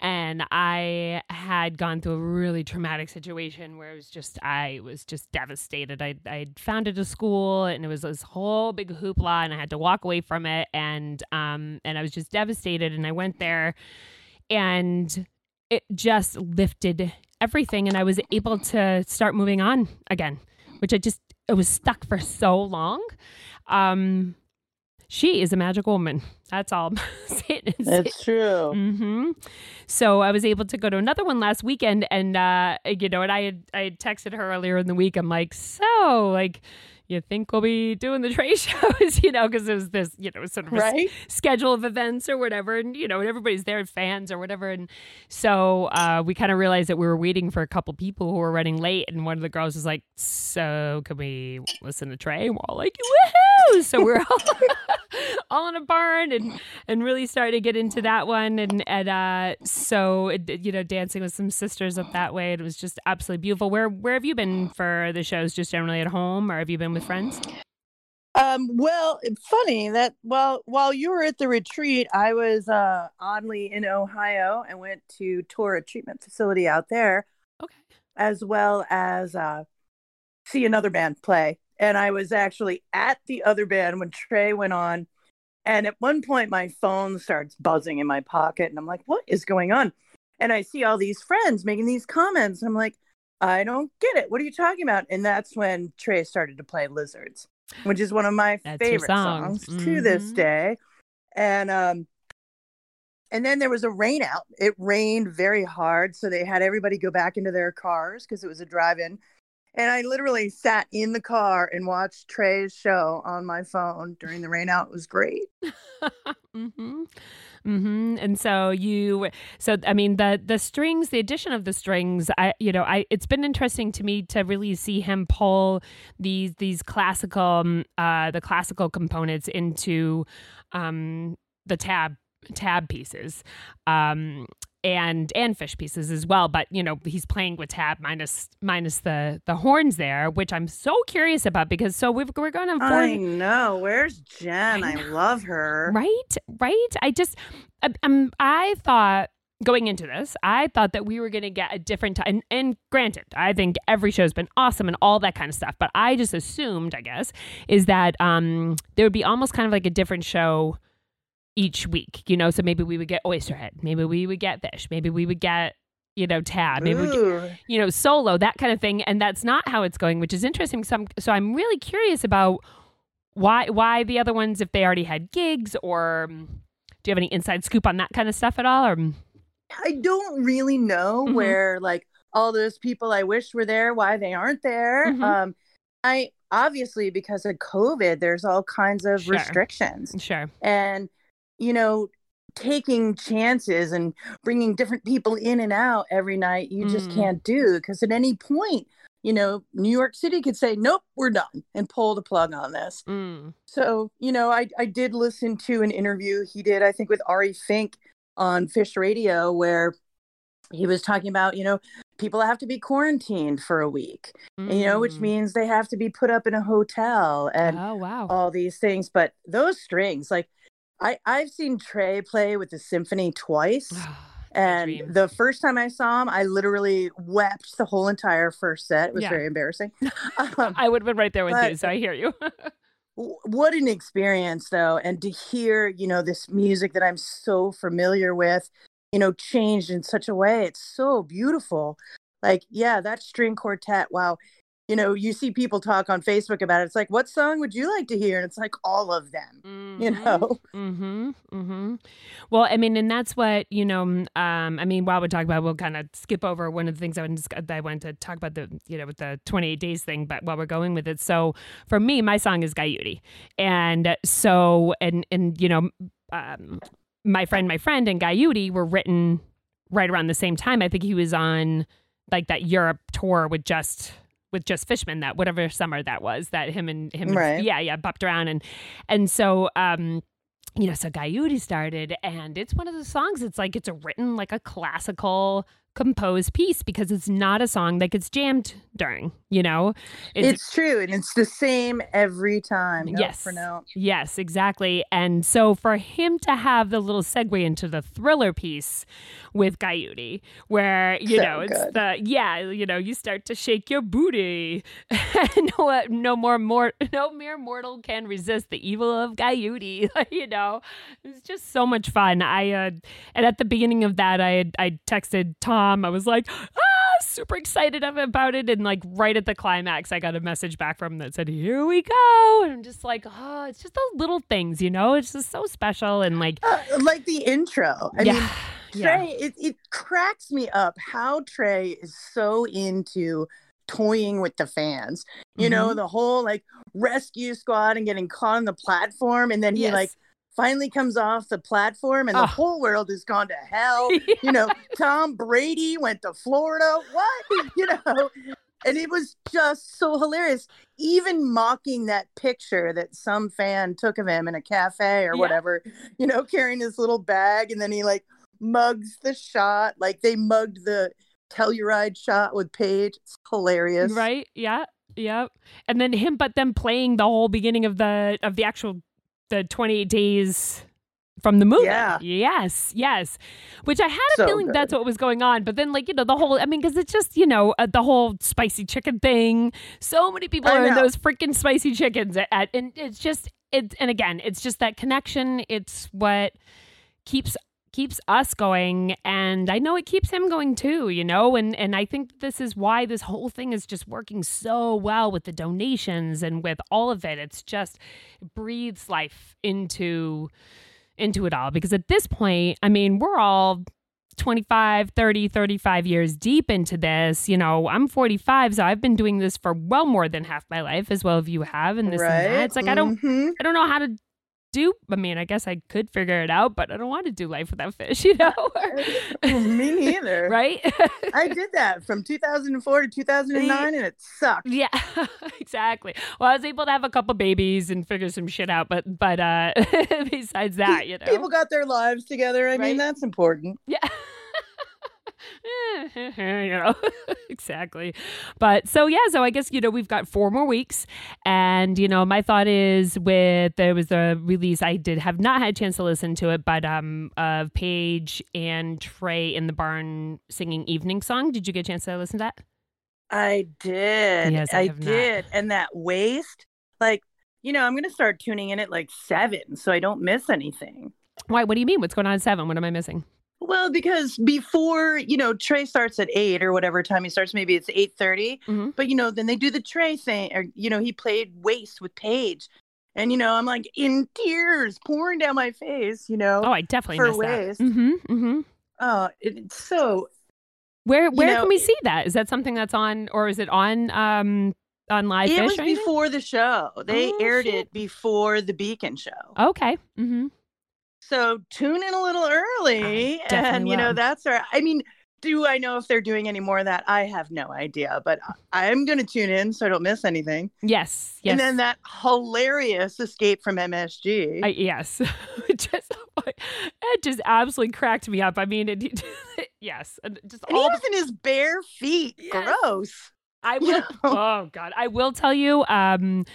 Speaker 3: And I had gone through a really traumatic situation where it was just, I was just devastated. I I founded a school and it was this whole big hoopla and I had to walk away from it. And, um, and I was just devastated. And I went there and it just lifted everything. And I was able to start moving on again, which I just, it was stuck for so long. Um, she is a magical woman. That's all.
Speaker 4: That's true.
Speaker 3: hmm So I was able to go to another one last weekend, and uh, you know, and I had I had texted her earlier in the week. I'm like, so like, you think we'll be doing the trade shows? you know, because it was this, you know, sort of
Speaker 4: Right?
Speaker 3: schedule of events or whatever, and you know, and everybody's there, fans or whatever, and so uh, we kind of realized that we were waiting for a couple people who were running late, and one of the girls was like, "So can we listen to Trey?" And we're all like, "Woohoo!" So we're all, all in a barn and and really started to get into that one, and and uh, so it, you know, dancing with some sisters up that way. It was just absolutely beautiful. Where where have you been for the shows? Just generally at home, or have you been with friends?
Speaker 4: Um, well, funny that while while you were at the retreat, I was uh, oddly in Ohio and went to tour a treatment facility out there,
Speaker 3: Okay.
Speaker 4: as well as uh, see another band play. And I was actually at the other band when Trey went on. And at one point, my phone starts buzzing in my pocket, and I'm like, "What is going on?" And I see all these friends making these comments. and I'm like, "I don't get it. What are you talking about?" And that's when Trey started to play Lizards, which is one of my
Speaker 3: That's
Speaker 4: favorite
Speaker 3: song.
Speaker 4: songs to this day. And um, and then there was a rain out. It rained very hard, so they had everybody go back into their cars because it was a drive-in. And I literally sat in the car and watched Trey's show on my phone during the rain out. It was great.
Speaker 3: mm-hmm. Mm-hmm. And so you, so I mean, the the strings, the addition of the strings, I, you know, I it's been interesting to me to really see him pull these these classical, um, uh, the classical components into, um, the TAB TAB pieces, um, and and Phish pieces as well. But you know, he's playing with TAB minus minus the the horns there, which I'm so curious about because so we've, we're going to
Speaker 4: I know. Where's Jen?
Speaker 3: I
Speaker 4: I, love her.
Speaker 3: Right, right. I just, I- um, I thought going into this, I thought that we were going to get a different time. And, and granted, I think every show's been awesome and all that kind of stuff. But I just assumed, I guess, is that um, there would be almost kind of like a different show each week. You know, so maybe we would get Oysterhead, maybe we would get Phish, maybe we would get. You know, TAB. Maybe we would get, you know, solo, that kind of thing. And that's not how it's going, which is interesting. So I'm, so I'm really curious about why why the other ones if they already had gigs or um, do you have any inside scoop on that kind of stuff at all? Or um,
Speaker 4: I don't really know
Speaker 3: Mhm.
Speaker 4: where like all those people I wish were there, why they aren't there.
Speaker 3: Mhm.
Speaker 4: Um, I obviously because of COVID, there's all kinds of
Speaker 3: Sure.
Speaker 4: restrictions,
Speaker 3: sure,
Speaker 4: and you know, taking chances and bringing different people in and out every night, you just
Speaker 3: Mm.
Speaker 4: can't do because at any point, you know, New York City could say, "Nope, we're done," and pull the plug on this.
Speaker 3: mm,
Speaker 4: So, you know, I, I did listen to an interview he did, I think, with Ari Fink on Phish Radio, where he was talking about, you know, people have to be quarantined for a week, you know, which
Speaker 3: mm.
Speaker 4: means they have to be put up in a hotel and
Speaker 3: oh wow,
Speaker 4: all these things. But those strings, like, I, I've seen Trey play with the symphony twice. And the first time I saw him, I literally wept the whole entire first set. It was
Speaker 3: Yeah.
Speaker 4: very embarrassing. Um,
Speaker 3: I would have been right there with you, so I hear you.
Speaker 4: what an experience though and to hear you know this music that i'm so familiar with you know changed in such a way it's so beautiful like yeah that string quartet wow you know you see people talk on facebook about it it's like what song would you like to hear and it's like all of them you know
Speaker 3: Mm-hmm. Mm-hmm. Well, I mean, and that's what you know. Um, I mean, while we're talking about, we'll kind of skip over one of the things I wanted, to, I wanted to talk about the you know with the twenty eight days thing. But while we're going with it, so for me, my song is Guyute, and so and and you know, um, my friend, my friend, and Guyute were written right around the same time. I think he was on like that Europe tour with just with just Fishman that whatever summer that was that him and him and- yeah yeah bopped around. And and so um you know so Guyute started and it's one of the songs it's like it's a written like a classical composed piece because it's not a song that gets jammed during, you know?
Speaker 4: It's, true, and it's the same every time. note
Speaker 3: Yes.
Speaker 4: for note.
Speaker 3: Yes, exactly. And so for him to have the little segue into the thriller piece with Guyute, where, you
Speaker 4: So
Speaker 3: know, it's
Speaker 4: good.
Speaker 3: the, yeah, you know, you start to shake your booty. no, no more, more, no mere mortal can resist the evil of Guyute. you know, it's just so much fun. I, uh, and at the beginning of that, I, had, I texted Tom, I was like, ah, super excited about it. And like right at the climax, I got a message back from him that said, Here we go. And I'm just like, Oh, it's just those little things, you know? It's just so special. And like,
Speaker 4: Uh, like the intro. I
Speaker 3: yeah.
Speaker 4: mean,
Speaker 3: yeah.
Speaker 4: Trey, it, it cracks me up how Trey is so into toying with the fans. You know,
Speaker 3: Mhm.
Speaker 4: the whole like rescue squad and getting caught on the platform, and then he
Speaker 3: Yes.
Speaker 4: like finally comes off the platform, and
Speaker 3: Ah.
Speaker 4: the whole world has gone to hell. You know, Tom Brady went to Florida. What? You know. And it was just so hilarious, even mocking that picture that some fan took of him in a cafe or
Speaker 3: Yeah.
Speaker 4: whatever, you know, carrying his little bag. And then he like mugs the shot, like they mugged the Telluride shot with Paige. It's hilarious.
Speaker 3: Right? Yeah. Yep. And then him, but then playing the whole beginning of the of the actual the 28 days from the movie.
Speaker 4: Yeah.
Speaker 3: Yes. Yes. Which I had a
Speaker 4: So
Speaker 3: feeling
Speaker 4: good.
Speaker 3: that's what was going on, but then like you know the whole I mean because it's just you know uh, the whole spicy chicken thing. So many people
Speaker 4: I
Speaker 3: are in those freaking spicy chickens at, at and it's just it and again it's just that connection. It's what keeps keeps us going and i know it keeps him going too you know and and i think this is why this whole thing is just working so well with the donations and with all of it it's just it breathes life into into it all because at this point i mean we're all 25 30 35 years deep into this you know i'm 45 so i've been doing this for well more than half my life as well as you have and this
Speaker 4: right.
Speaker 3: and that it's like i don't
Speaker 4: Mhm.
Speaker 3: I don't know how to do. I mean, I guess I could figure it out, but I don't want to do life without Phish, you know?
Speaker 4: Me neither.
Speaker 3: right?
Speaker 4: I did that from 2004 to 2009 and it sucked.
Speaker 3: yeah, exactly. Well, I was able to have a couple babies and figure some shit out, but but uh besides that, you know,
Speaker 4: People got their lives together. I
Speaker 3: Right.
Speaker 4: mean, that's important.
Speaker 3: yeah. you know exactly but so yeah so i guess you know we've got four more weeks and you know my thought is with there was a release i did have not had a chance to listen to it but um of paige and trey in the barn singing evening song did you get a chance to listen to that
Speaker 4: I did.
Speaker 3: Yes, I
Speaker 4: I,
Speaker 3: have not.
Speaker 4: did. And that waste, like, you know, I'm going to start tuning in at like seven so I don't miss anything.
Speaker 3: why what do you mean what's going on at seven what am i missing
Speaker 4: Well, because before, you know, Trey starts at eight or whatever time he starts, maybe it's 8.30.
Speaker 3: Mhm.
Speaker 4: But, you know, then they do the Trey thing or, you know, he played Waste with Paige. And, you know, I'm like in tears pouring down my face, you know.
Speaker 3: oh i definitely
Speaker 4: For
Speaker 3: missed that mm-hmm, mm-hmm.
Speaker 4: Oh, it's so
Speaker 3: where where
Speaker 4: know,
Speaker 3: can we see that is that something that's on or is it on um on LivePhish
Speaker 4: was before the show. They
Speaker 3: Oh,
Speaker 4: aired
Speaker 3: shit.
Speaker 4: it before the Beacon show.
Speaker 3: okay mm-hmm.
Speaker 4: So tune in a little early, and you know that's our. I mean, do I know if they're doing any more of that? I have no idea, but I'm going to tune in so I don't miss anything.
Speaker 3: yes yes
Speaker 4: And then that hilarious escape from MSG.
Speaker 3: I, yes, it just it just absolutely cracked me up. I mean, it, yes, just
Speaker 4: and he
Speaker 3: all.
Speaker 4: was in his bare feet.
Speaker 3: Yes.
Speaker 4: Gross.
Speaker 3: I will.
Speaker 4: you know.
Speaker 3: Oh God, I will tell you. Um,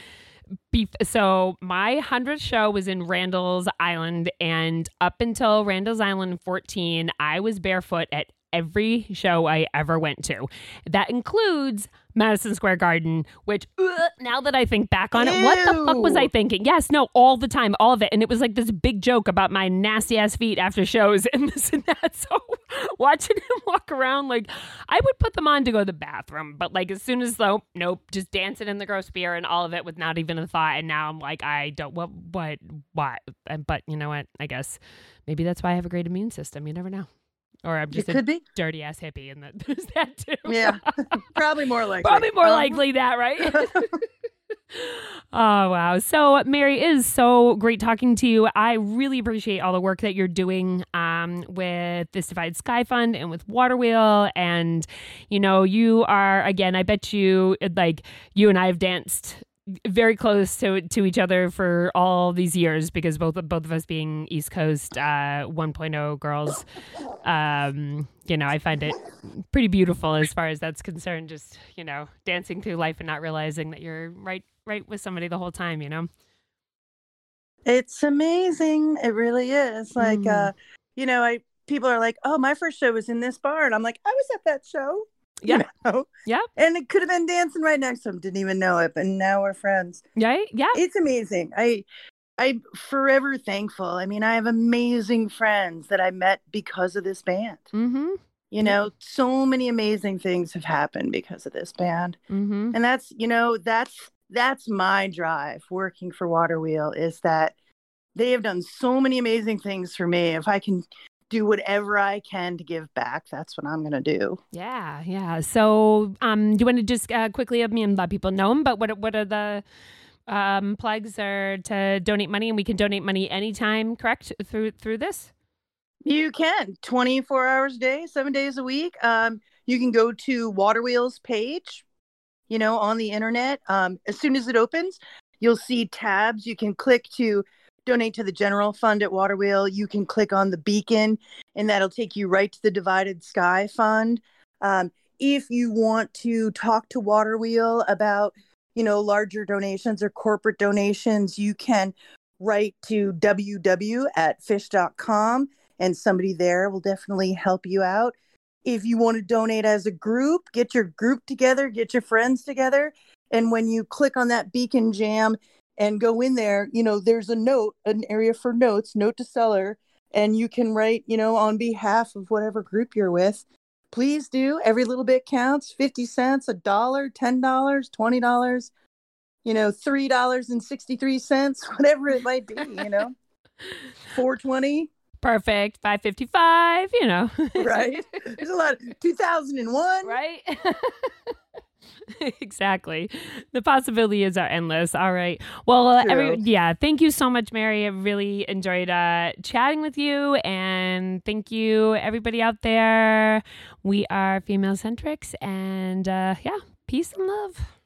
Speaker 3: be, so my hundredth show was in Randall's Island, and up until Randall's Island 14, I was barefoot at every show I ever went to. That includes Madison Square Garden, which ugh, now that I think back on it, what the fuck was I thinking? Yes, no, all the time, all of it. And it was like this big joke about my nasty ass feet after shows and this and that. So watching him walk around, like I would put them on to go to the bathroom, but like as soon as though, nope, just dancing in the gross beer and all of it with not even a thought. And now I'm like, I don't, what, what, what? But you know what? I guess maybe that's why I have a great immune system. You never know. Or I'm
Speaker 4: It
Speaker 3: just a
Speaker 4: could be.
Speaker 3: dirty ass hippie, and that there's that too.
Speaker 4: Yeah. Probably more likely.
Speaker 3: Probably more
Speaker 4: Uh-huh.
Speaker 3: likely that, right? oh, wow. So, Mary, it is so great talking to you. I really appreciate all the work that you're doing um, with this Divide Sky Fund and with Waterwheel. And, you know, you are, again, I bet you, like, you and I have danced very close to to each other for all these years because both both of us being East Coast uh, 1.0 girls, um, you know, I find it pretty beautiful as far as that's concerned. Just you know, dancing through life and not realizing that you're right right with somebody the whole time. You know.
Speaker 4: It's amazing. It really is. Like,
Speaker 3: Mm.
Speaker 4: uh, you know, I people are like, "Oh, my first show was in this bar," and I'm like, "I was at that show."
Speaker 3: Yeah.
Speaker 4: know?
Speaker 3: Yeah.
Speaker 4: And it could have been dancing right next to him. Didn't even know it, but now we're friends.
Speaker 3: Right? Yeah.
Speaker 4: It's amazing. I I'm forever thankful. I mean, I have amazing friends that I met because of this band.
Speaker 3: Mm-hmm.
Speaker 4: You know, so many amazing things have happened because of this band.
Speaker 3: Mm-hmm.
Speaker 4: And that's, you know, that's that's my drive working for Water Wheel is that they have done so many amazing things for me. If I can do whatever I can to give back, that's what I'm going to do.
Speaker 3: Yeah, yeah. So, um, do you want to just uh, quickly, I mean, let people know them, but what what are the um, plugs are to donate money, and we can donate money anytime, correct? Through through this.
Speaker 4: You can 24 hours a day, seven days a week. Um, you can go to Water Wheels page, you know, on the internet. Um, as soon as it opens, you'll see tabs. You can click to donate to the general fund at Water Wheel. You can click on the beacon, and that'll take you right to the Divided Sky Fund. Um, if you want to talk to Water Wheel about, you know, larger donations or corporate donations, you can write to www at phish.com and somebody there will definitely help you out. If you want to donate as a group, get your group together, get your friends together. And when you click on that beacon jam and go in there, you know, there's a note, an area for notes, note to seller, and you can write, you know, on behalf of whatever group you're with. Please do. Every little bit counts 50 cents, a dollar, $10, $20, you know, $3.63, whatever it might be, you know, 420
Speaker 3: Perfect. Five fifty five. You know.
Speaker 4: right? There's a lot. 2001.
Speaker 3: right. exactly. The possibilities are endless. All right. Well, uh, every, yeah. Thank you so much, Mary. I really enjoyed uh, chatting with you, and thank you, everybody out there. We are female centrics, and uh, yeah, peace and love.